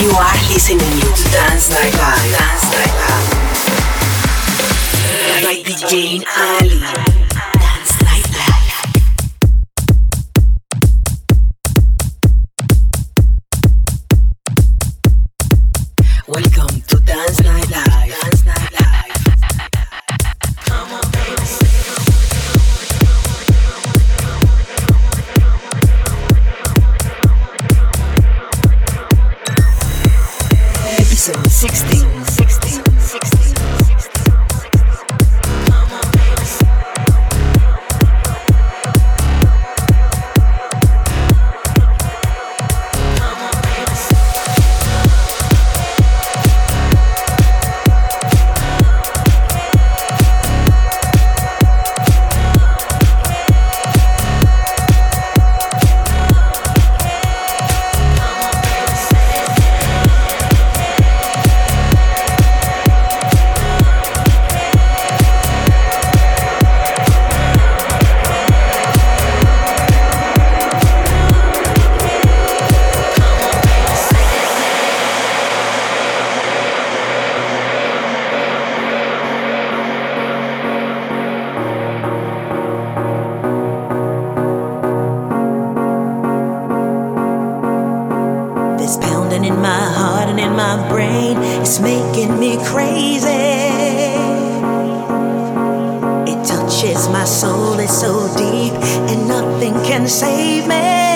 You are listening to Dance Nightlife. Dance Night Live. By DJ Ali. and in my heart and in my brain. It's making me crazy. It touches my soul, it's so deep, and nothing can save me.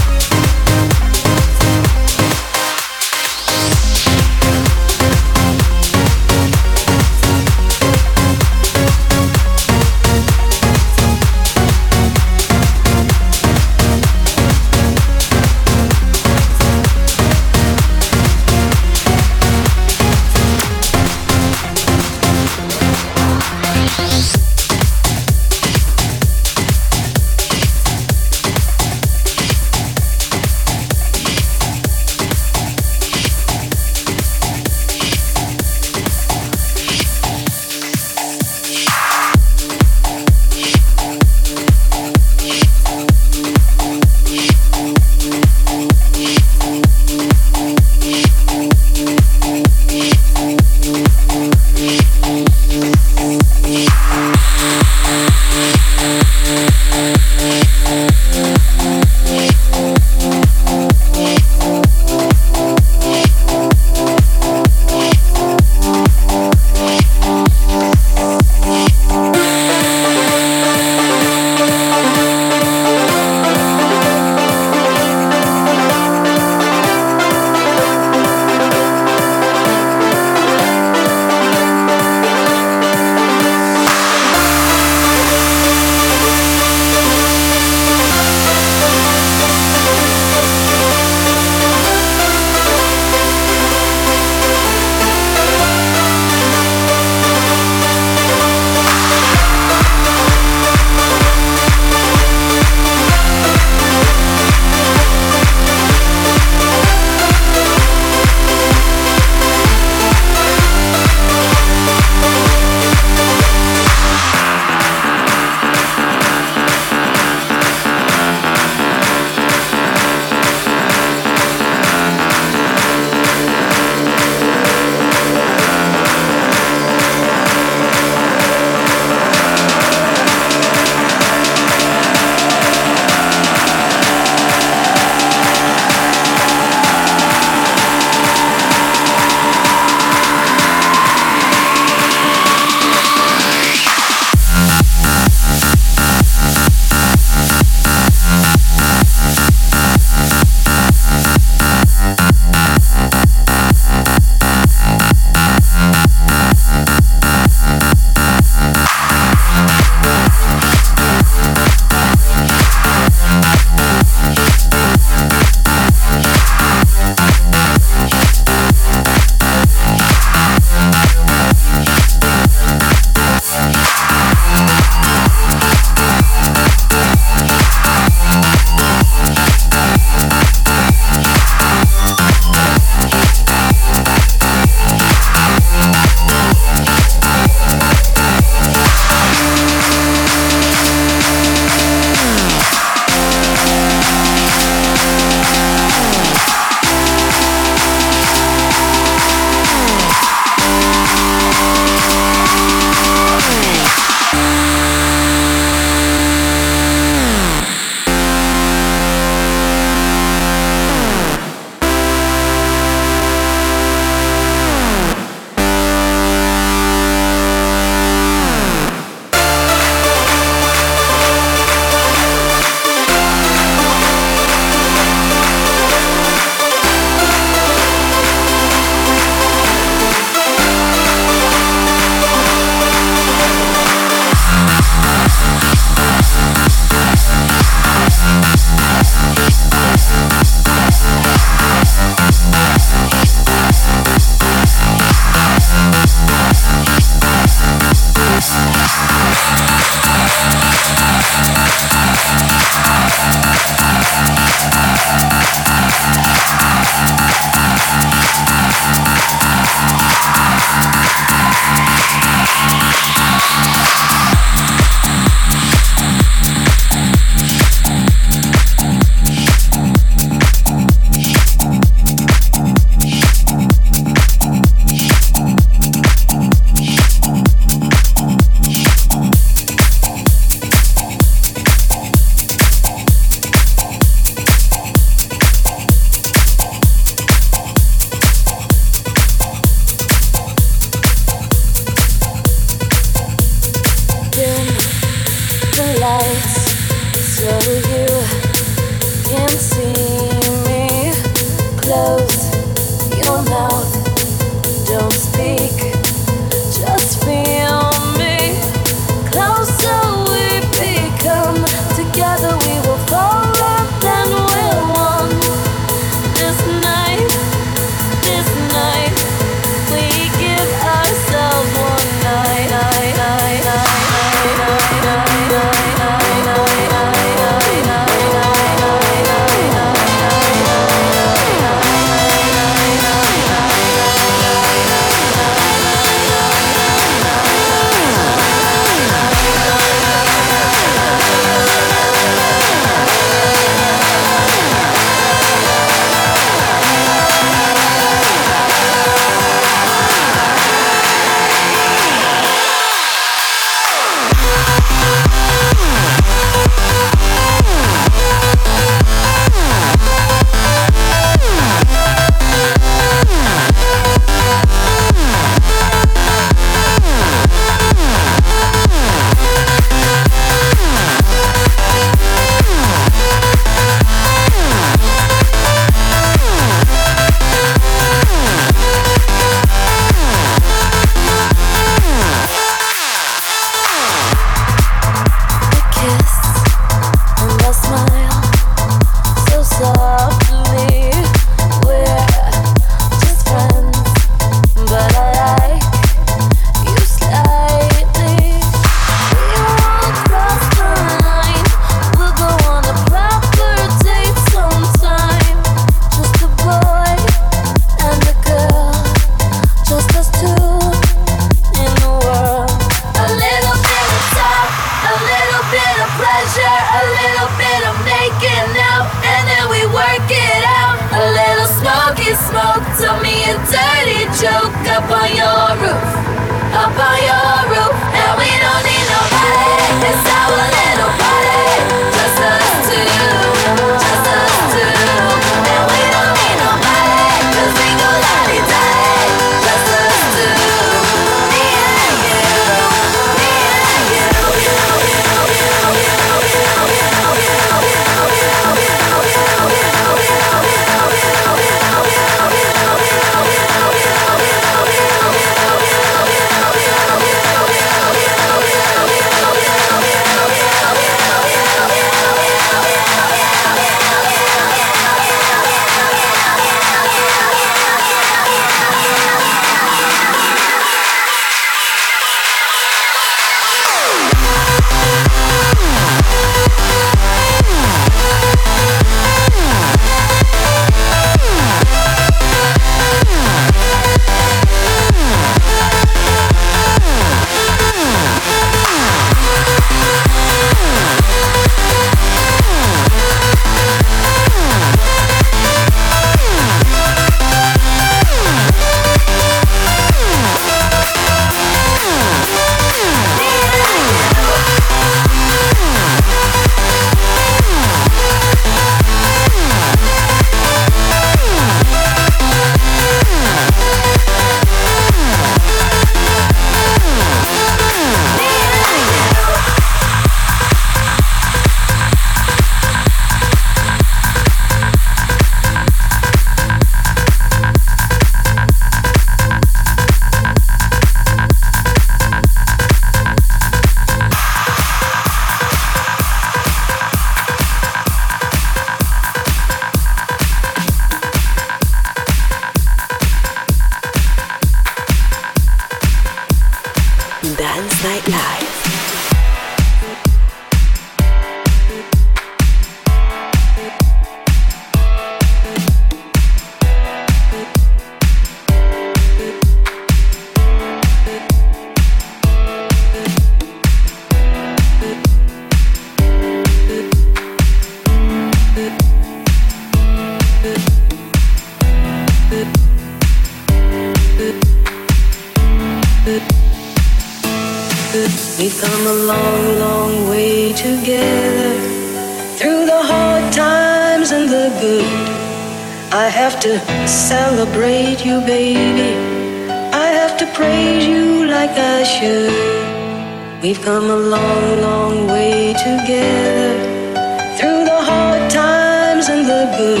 And the good.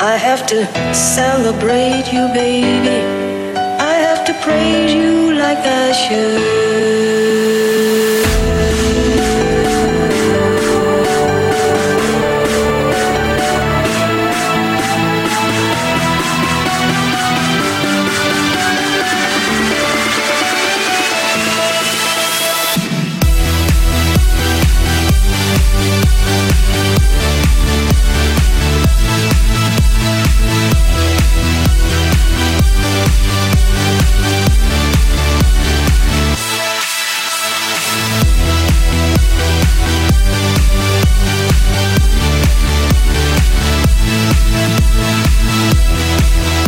I have to celebrate you, baby. I have to praise you like I should. we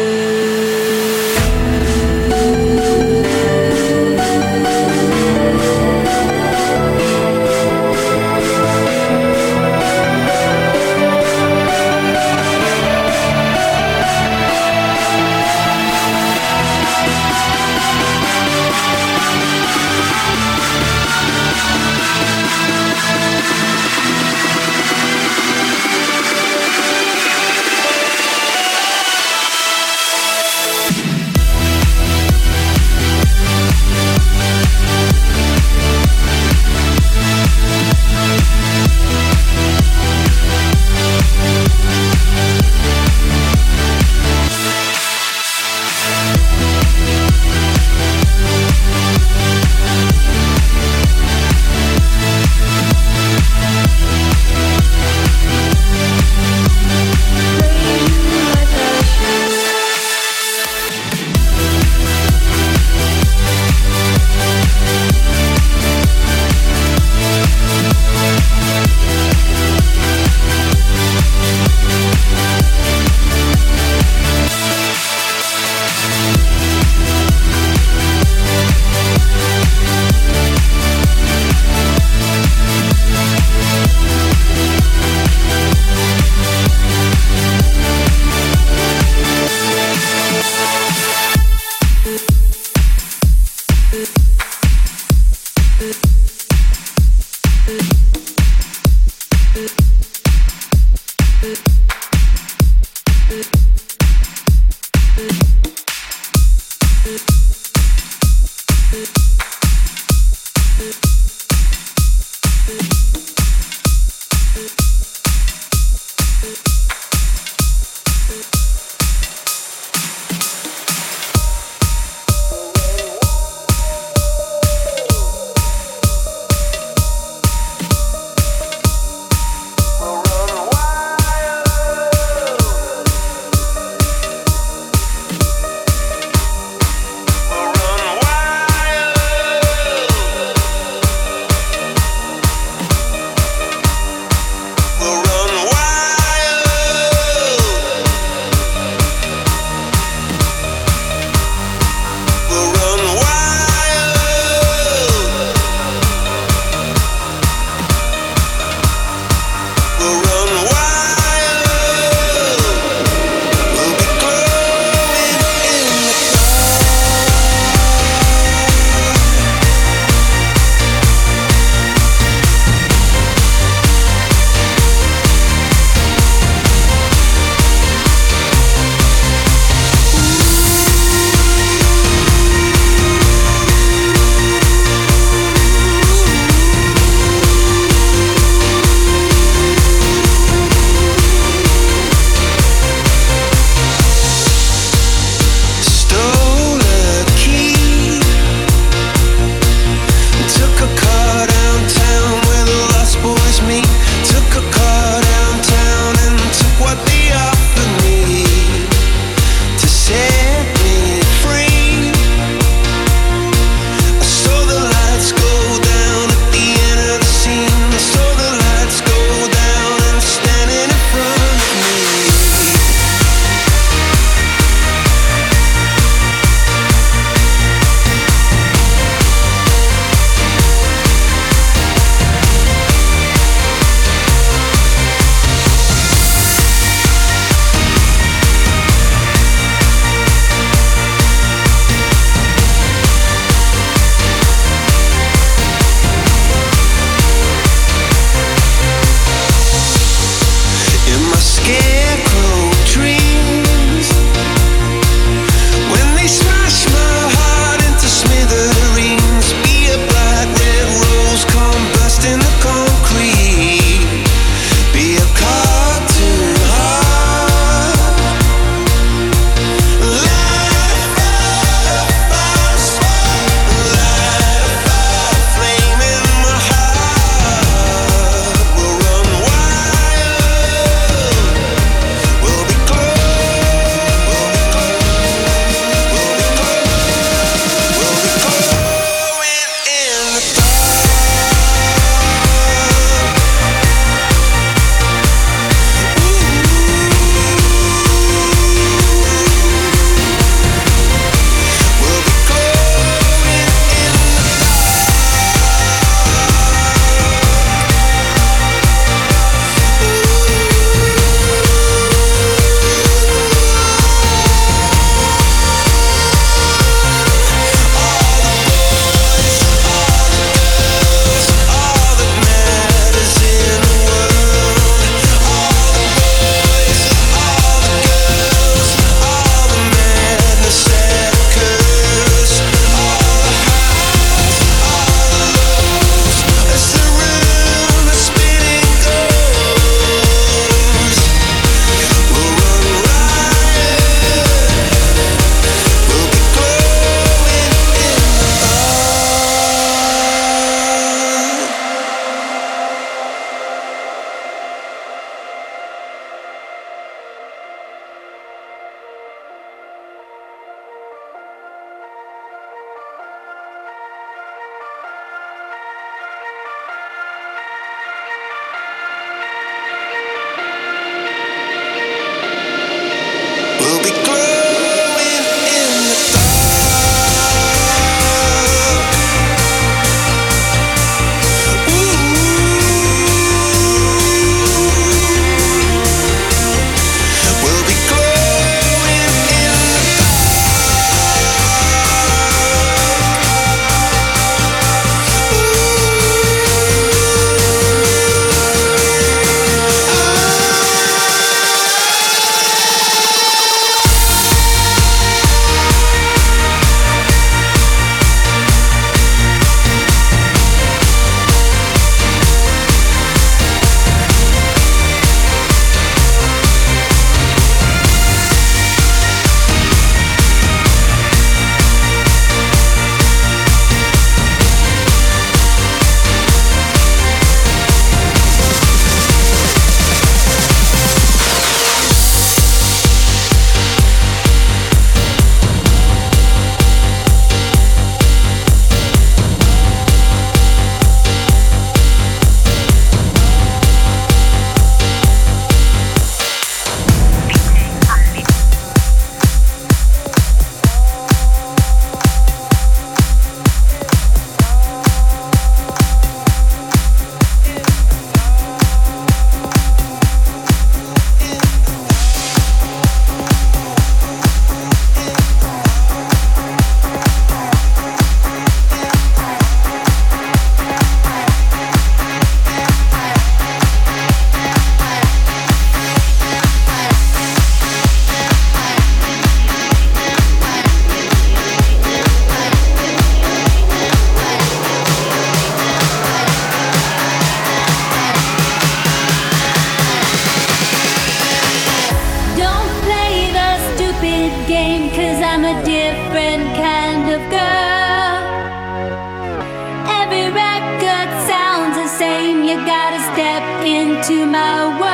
Step into my world.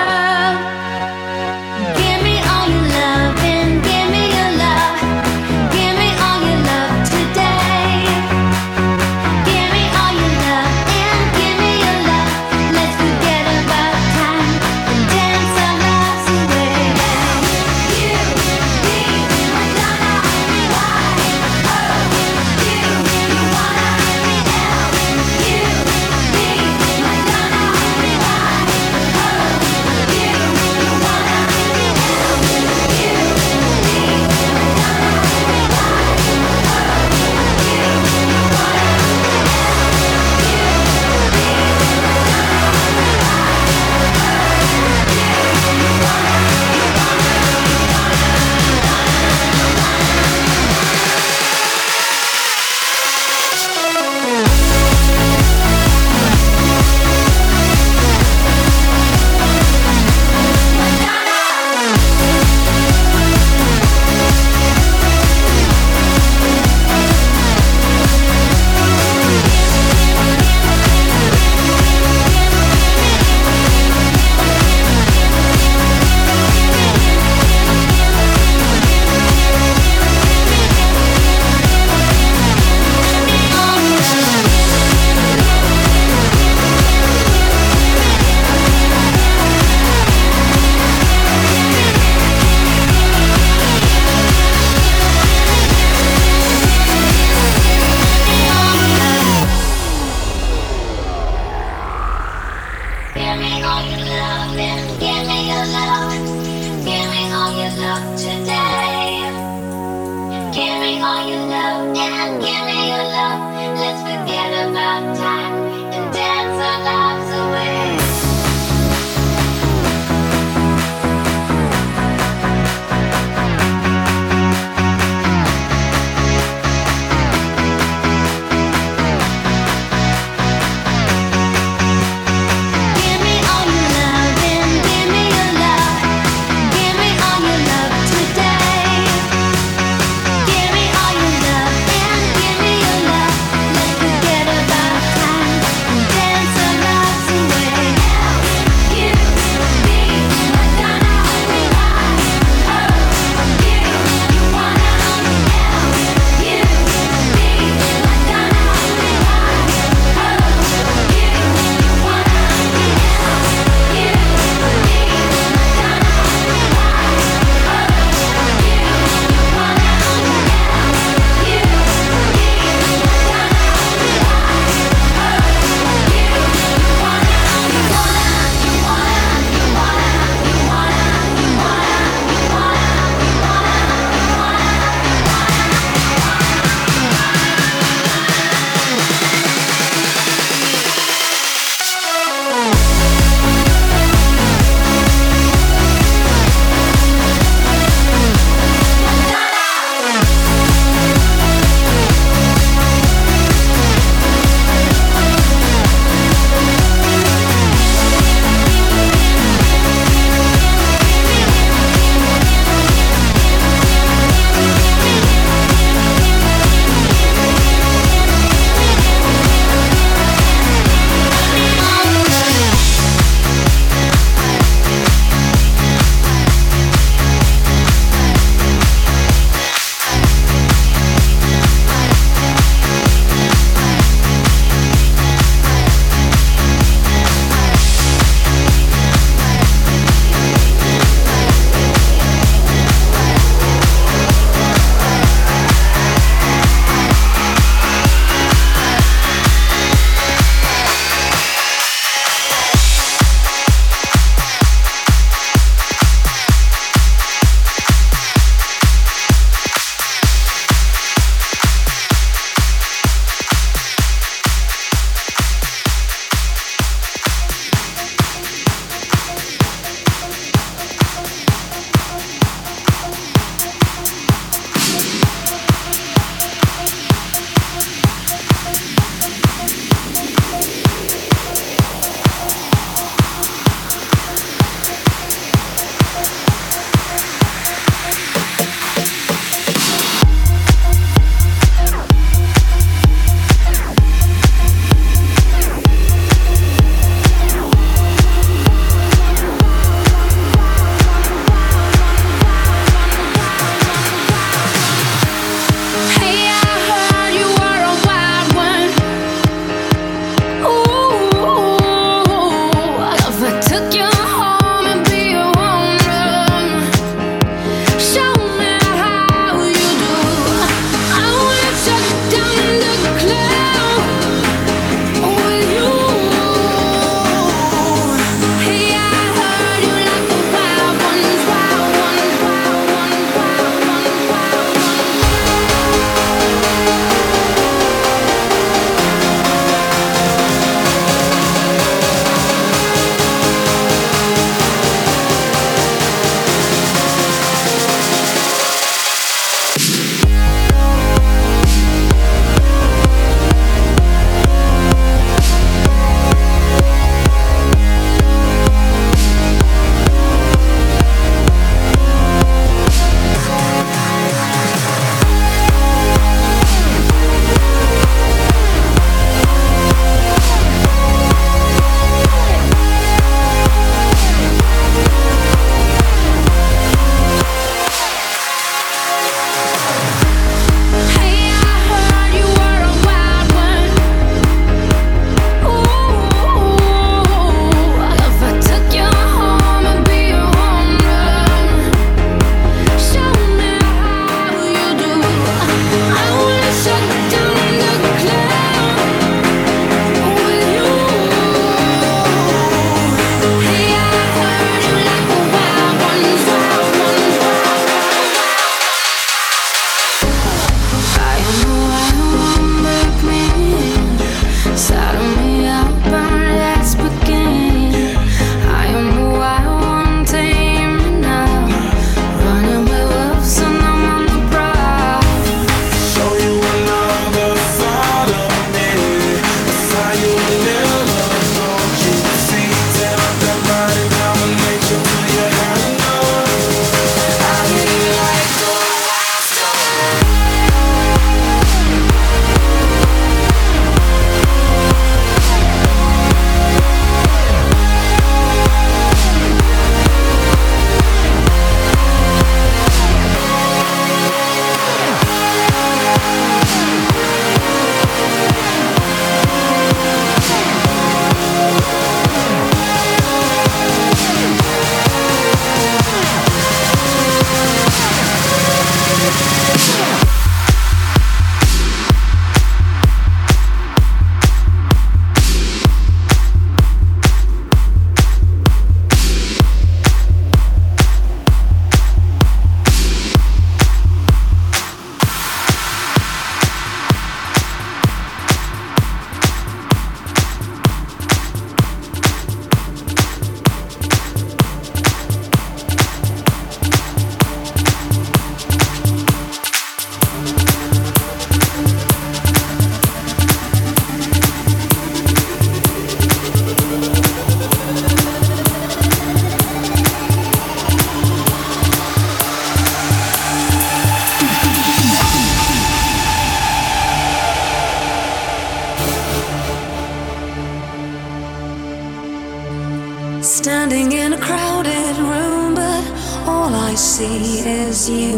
you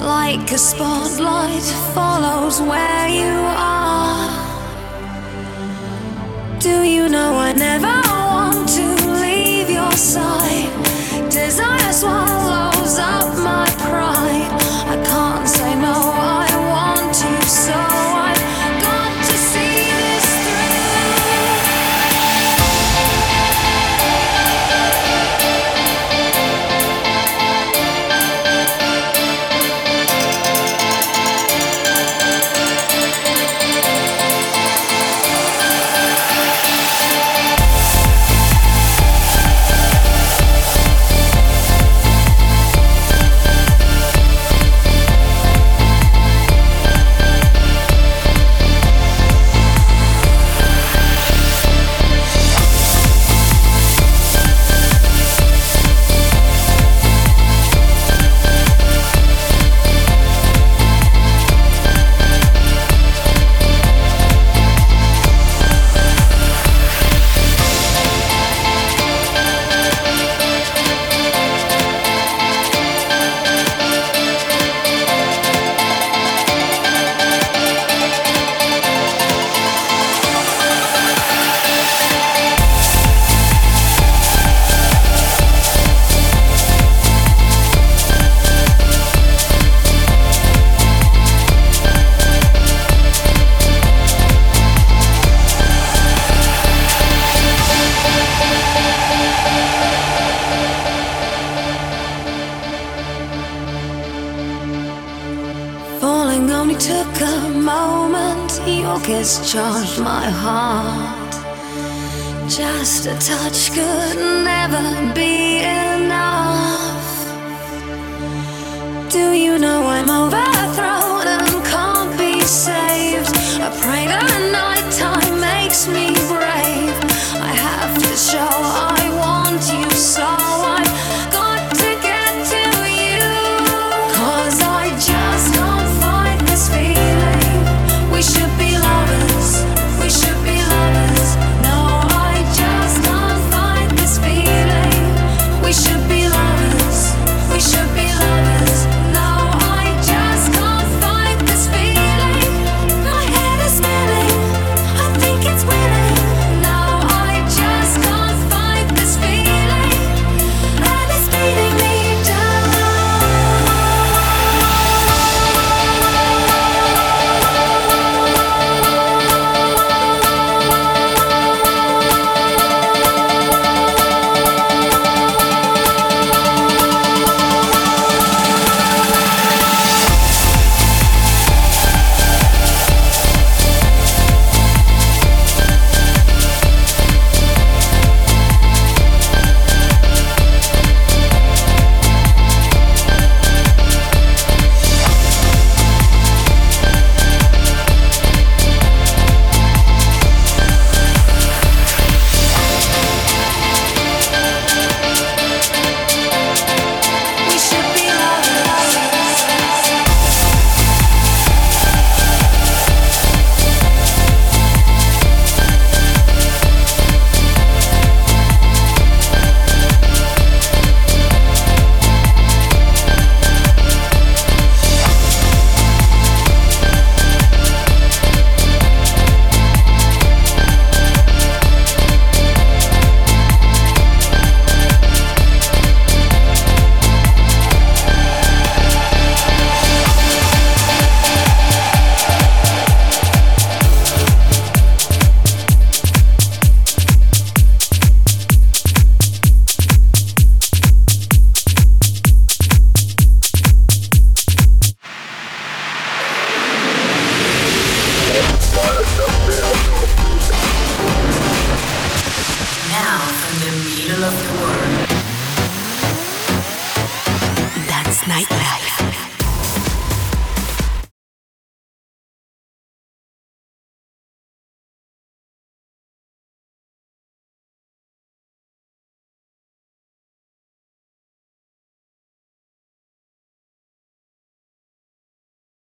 like a spotlight follows where you are. Do you know I never?